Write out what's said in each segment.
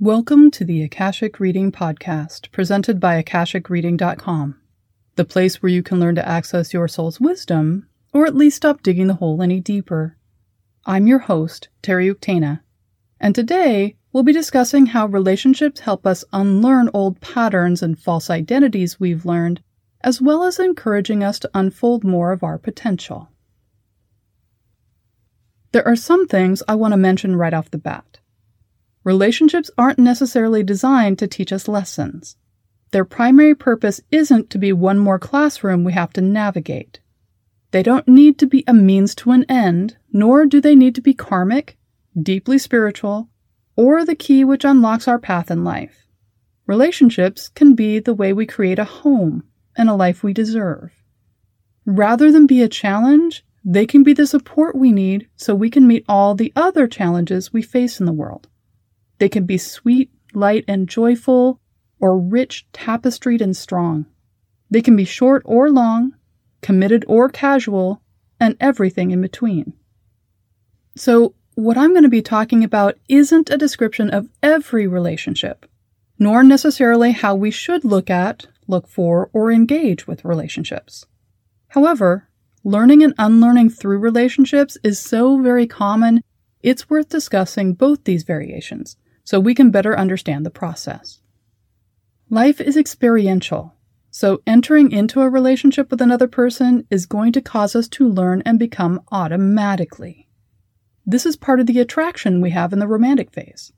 Welcome to the Akashic Reading Podcast, presented by AkashicReading.com, the place where you can learn to access your soul's wisdom, or at least stop digging the hole any deeper. I'm your host, Teri Uktena, and today we'll be discussing how relationships help us unlearn old patterns and false identities we've learned, as well as encouraging us to unfold more of our potential. There are some things I want to mention right off the bat. Relationships aren't necessarily designed to teach us lessons. Their primary purpose isn't to be one more classroom we have to navigate. They don't need to be a means to an end, nor do they need to be karmic, deeply spiritual, or the key which unlocks our path in life. Relationships can be the way we create a home and a life we deserve. Rather than be a challenge, they can be the support we need so we can meet all the other challenges we face in the world. They can be sweet, light, and joyful, or rich, tapestried, and strong. They can be short or long, committed or casual, and everything in between. So, what I'm going to be talking about isn't a description of every relationship, nor necessarily how we should look at, look for, or engage with relationships. However, learning and unlearning through relationships is so very common, it's worth discussing both these variations so we can better understand the process. Life is experiential, so entering into a relationship with another person is going to cause us to learn and become automatically. This is part of the attraction we have in the romantic phase.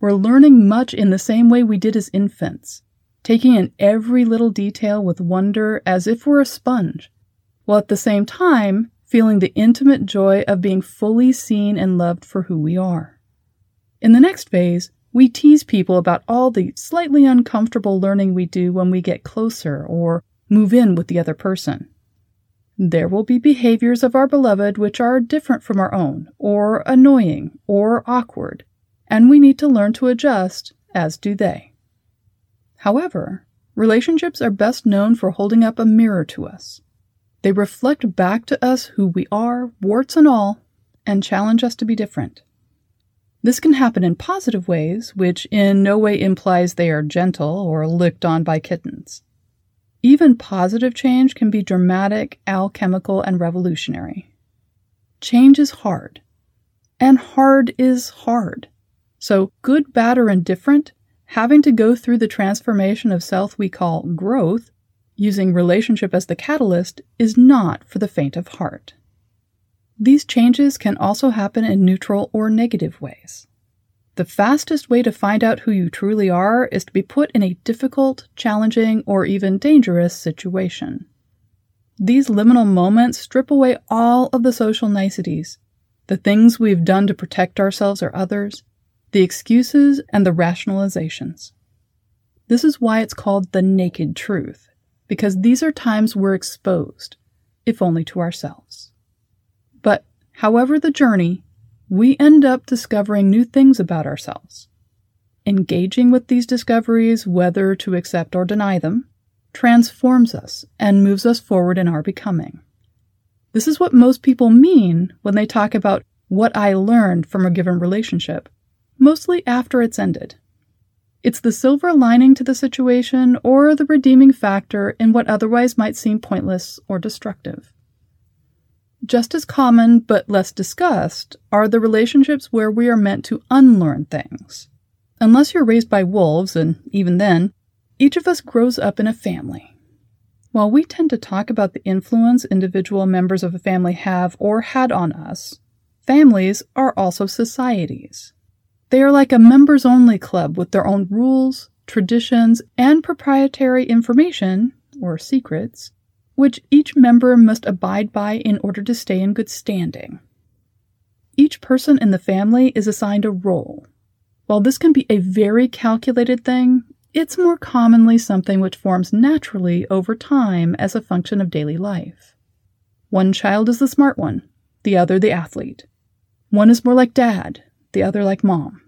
We're learning much in the same way we did as infants, taking in every little detail with wonder as if we're a sponge, while at the same time feeling the intimate joy of being fully seen and loved for who we are. In the next phase, we tease people about all the slightly uncomfortable learning we do when we get closer or move in with the other person. There will be behaviors of our beloved which are different from our own, or annoying, or awkward, and we need to learn to adjust, as do they. However, relationships are best known for holding up a mirror to us. They reflect back to us who we are, warts and all, and challenge us to be different. This can happen in positive ways, which in no way implies they are gentle or licked on by kittens. Even positive change can be dramatic, alchemical, and revolutionary. Change is hard. And hard is hard. So, good, bad, or indifferent, having to go through the transformation of self we call growth, using relationship as the catalyst, is not for the faint of heart. These changes can also happen in neutral or negative ways. The fastest way to find out who you truly are is to be put in a difficult, challenging, or even dangerous situation. These liminal moments strip away all of the social niceties, the things we've done to protect ourselves or others, the excuses, and the rationalizations. This is why it's called the naked truth, because these are times we're exposed, if only to ourselves. However the journey, we end up discovering new things about ourselves. Engaging with these discoveries, whether to accept or deny them, transforms us and moves us forward in our becoming. This is what most people mean when they talk about what I learned from a given relationship, mostly after it's ended. It's the silver lining to the situation or the redeeming factor in what otherwise might seem pointless or destructive. Just as common but less discussed are the relationships where we are meant to unlearn things. Unless you're raised by wolves, and even then, each of us grows up in a family. While we tend to talk about the influence individual members of a family have or had on us, families are also societies. They are like a members only club with their own rules, traditions, and proprietary information, or secrets, which each member must abide by in order to stay in good standing. Each person in the family is assigned a role. While this can be a very calculated thing, it's more commonly something which forms naturally over time as a function of daily life. One child is the smart one, the other the athlete. One is more like dad, the other like mom.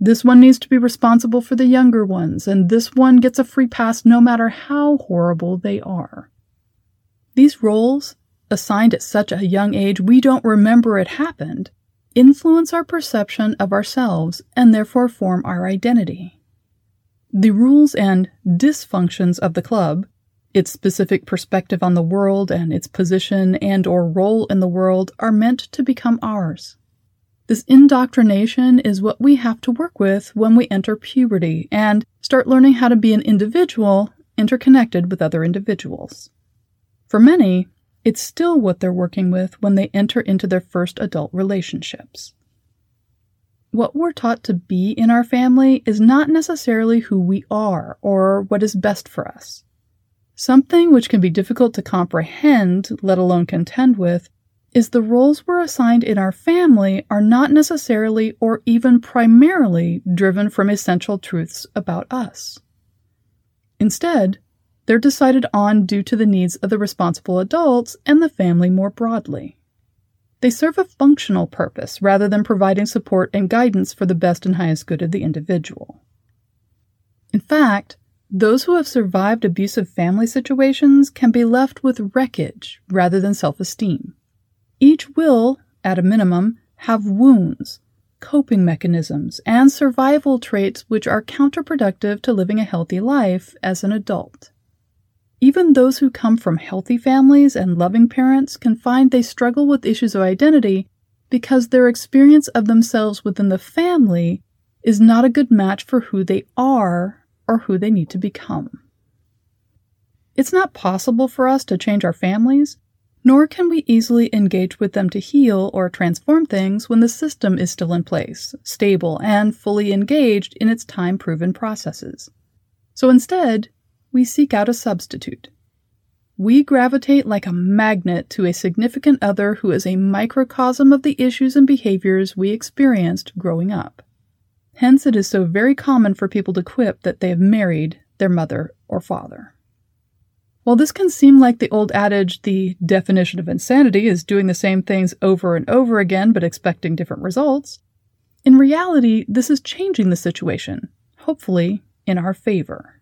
This one needs to be responsible for the younger ones, and this one gets a free pass no matter how horrible they are. These roles, assigned at such a young age we don't remember it happened, influence our perception of ourselves and therefore form our identity. The rules and dysfunctions of the club, its specific perspective on the world and its position and or role in the world are meant to become ours. This indoctrination is what we have to work with when we enter puberty and start learning how to be an individual interconnected with other individuals. For many, it's still what they're working with when they enter into their first adult relationships. What we're taught to be in our family is not necessarily who we are or what is best for us. Something which can be difficult to comprehend, let alone contend with, is the roles we're assigned in our family are not necessarily or even primarily driven from essential truths about us. Instead, they're decided on due to the needs of the responsible adults and the family more broadly. They serve a functional purpose rather than providing support and guidance for the best and highest good of the individual. In fact, those who have survived abusive family situations can be left with wreckage rather than self esteem. Each will, at a minimum, have wounds, coping mechanisms, and survival traits which are counterproductive to living a healthy life as an adult. Even those who come from healthy families and loving parents can find they struggle with issues of identity because their experience of themselves within the family is not a good match for who they are or who they need to become. It's not possible for us to change our families, nor can we easily engage with them to heal or transform things when the system is still in place, stable, and fully engaged in its time proven processes. So instead, we seek out a substitute. We gravitate like a magnet to a significant other who is a microcosm of the issues and behaviors we experienced growing up. Hence, it is so very common for people to quip that they have married their mother or father. While this can seem like the old adage, the definition of insanity is doing the same things over and over again but expecting different results, in reality, this is changing the situation, hopefully in our favor.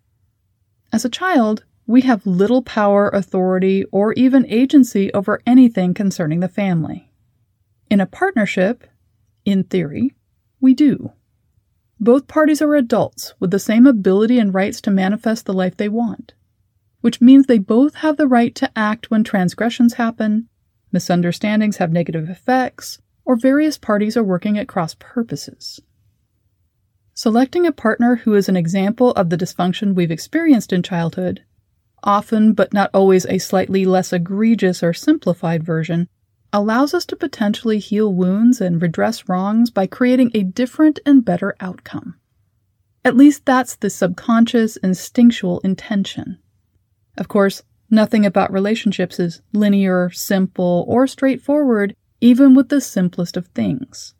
As a child, we have little power, authority, or even agency over anything concerning the family. In a partnership, in theory, we do. Both parties are adults with the same ability and rights to manifest the life they want which means they both have the right to act when transgressions happen, misunderstandings have negative effects, or various parties are working at cross purposes. Selecting a partner who is an example of the dysfunction we've experienced in childhood, often but not always a slightly less egregious or simplified version, allows us to potentially heal wounds and redress wrongs by creating a different and better outcome. At least that's the subconscious, instinctual intention. Of course, nothing about relationships is linear, simple, or straightforward, even with the simplest of things.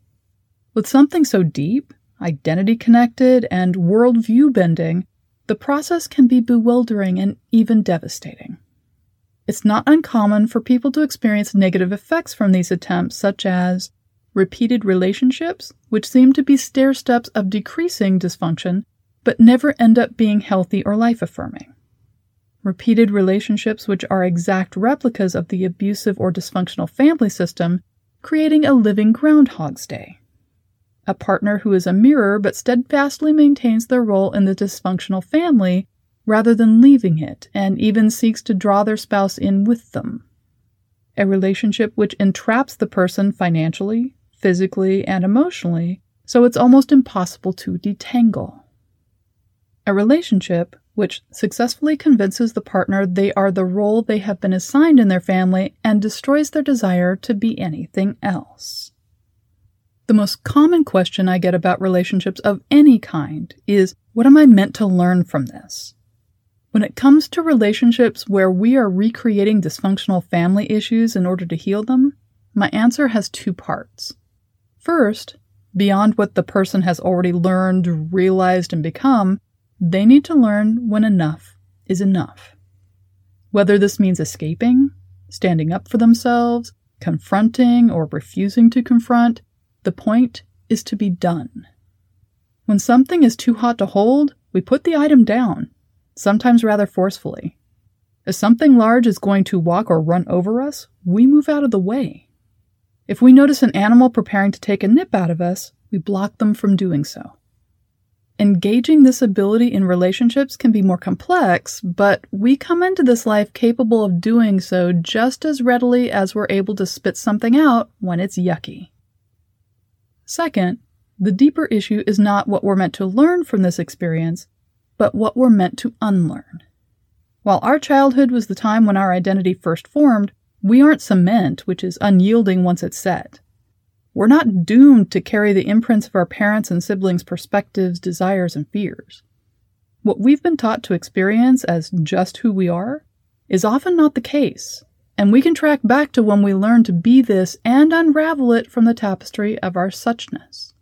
With something so deep, identity connected, and worldview bending, the process can be bewildering and even devastating. It's not uncommon for people to experience negative effects from these attempts, such as repeated relationships, which seem to be stair steps of decreasing dysfunction, but never end up being healthy or life affirming repeated relationships which are exact replicas of the abusive or dysfunctional family system, creating a living Groundhog's Day. A partner who is a mirror but steadfastly maintains their role in the dysfunctional family rather than leaving it and even seeks to draw their spouse in with them. A relationship which entraps the person financially, physically, and emotionally, so it's almost impossible to detangle. A relationship which successfully convinces the partner they are the role they have been assigned in their family and destroys their desire to be anything else. The most common question I get about relationships of any kind is what am I meant to learn from this? When it comes to relationships where we are recreating dysfunctional family issues in order to heal them, my answer has two parts. First, beyond what the person has already learned, realized, and become, they need to learn when enough is enough. Whether this means escaping, standing up for themselves, confronting, or refusing to confront, the point is to be done. When something is too hot to hold, we put the item down, sometimes rather forcefully. If something large is going to walk or run over us, we move out of the way. If we notice an animal preparing to take a nip out of us, we block them from doing so. Engaging this ability in relationships can be more complex, but we come into this life capable of doing so just as readily as we're able to spit something out when it's yucky. Second, the deeper issue is not what we're meant to learn from this experience, but what we're meant to unlearn. While our childhood was the time when our identity first formed, we aren't cement, which is unyielding once it's set. We're not doomed to carry the imprints of our parents' and siblings' perspectives, desires, and fears. What we've been taught to experience as just who we are is often not the case, and we can track back to when we learned to be this and unravel it from the tapestry of our suchness.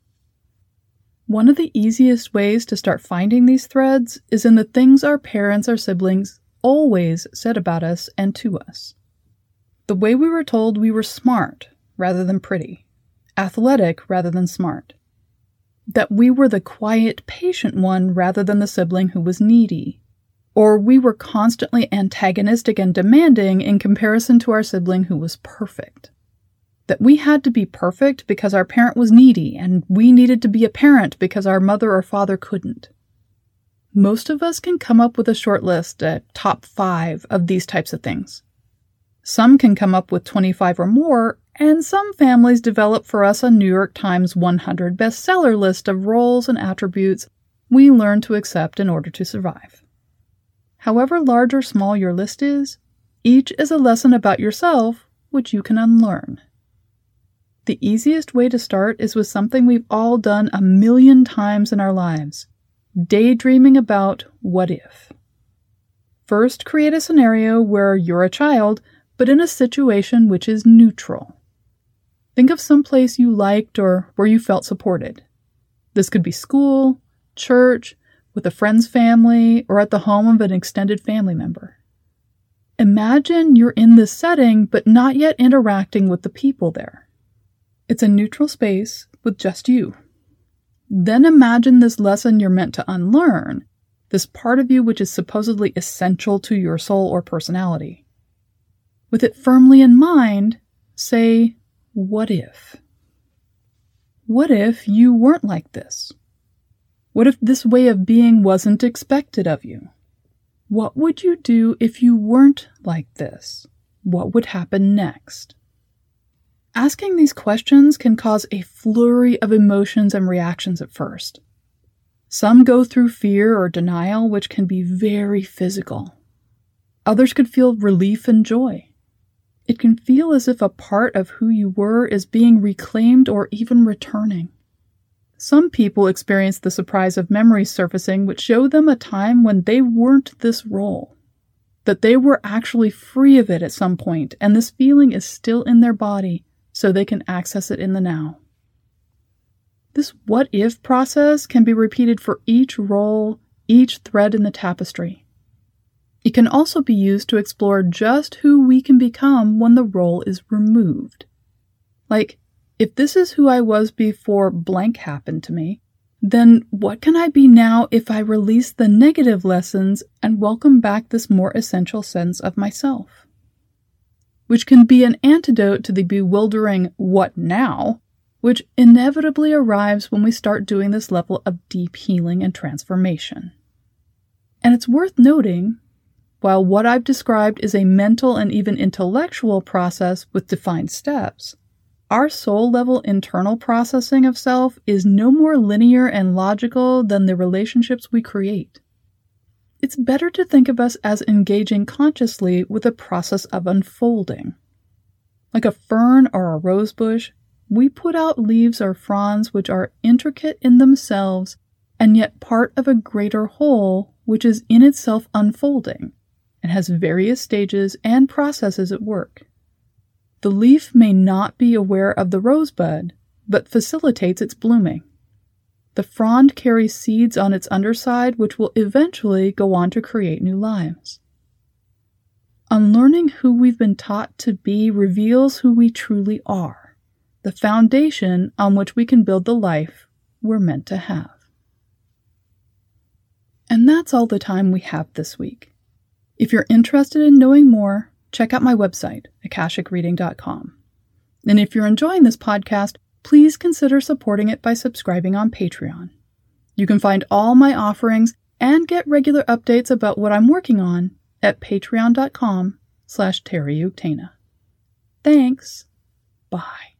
One of the easiest ways to start finding these threads is in the things our parents or siblings always said about us and to us. The way we were told we were smart rather than pretty athletic rather than smart. That we were the quiet, patient one rather than the sibling who was needy. Or we were constantly antagonistic and demanding in comparison to our sibling who was perfect. That we had to be perfect because our parent was needy, and we needed to be a parent because our mother or father couldn't. Most of us can come up with a short list, a top five of these types of things. Some can come up with 25 or more, and some families develop for us a New York Times 100 bestseller list of roles and attributes we learn to accept in order to survive. However large or small your list is, each is a lesson about yourself which you can unlearn. The easiest way to start is with something we've all done a million times in our lives daydreaming about what if. First, create a scenario where you're a child, but in a situation which is neutral. Think of some place you liked or where you felt supported. This could be school, church, with a friend's family, or at the home of an extended family member. Imagine you're in this setting but not yet interacting with the people there. It's a neutral space with just you. Then imagine this lesson you're meant to unlearn, this part of you which is supposedly essential to your soul or personality. With it firmly in mind, say, what if? What if you weren't like this? What if this way of being wasn't expected of you? What would you do if you weren't like this? What would happen next? Asking these questions can cause a flurry of emotions and reactions at first. Some go through fear or denial, which can be very physical. Others could feel relief and joy. It can feel as if a part of who you were is being reclaimed or even returning. Some people experience the surprise of memories surfacing which show them a time when they weren't this role. That they were actually free of it at some point, and this feeling is still in their body, so they can access it in the now. This what if process can be repeated for each role, each thread in the tapestry. It can also be used to explore just who we can become when the role is removed. Like, if this is who I was before blank happened to me, then what can I be now if I release the negative lessons and welcome back this more essential sense of myself? Which can be an antidote to the bewildering what now, which inevitably arrives when we start doing this level of deep healing and transformation. And it's worth noting while what I've described is a mental and even intellectual process with defined steps, our soul level internal processing of self is no more linear and logical than the relationships we create. It's better to think of us as engaging consciously with a process of unfolding. Like a fern or a rose bush, we put out leaves or fronds which are intricate in themselves and yet part of a greater whole which is in itself unfolding and has various stages and processes at work. The leaf may not be aware of the rosebud, but facilitates its blooming. The frond carries seeds on its underside, which will eventually go on to create new lives. Unlearning who we've been taught to be reveals who we truly are, the foundation on which we can build the life we're meant to have. And that's all the time we have this week. If you're interested in knowing more, check out my website, akashicreading.com. And if you're enjoying this podcast, please consider supporting it by subscribing on Patreon. You can find all my offerings and get regular updates about what I'm working on at patreon.com slash Thanks. Bye.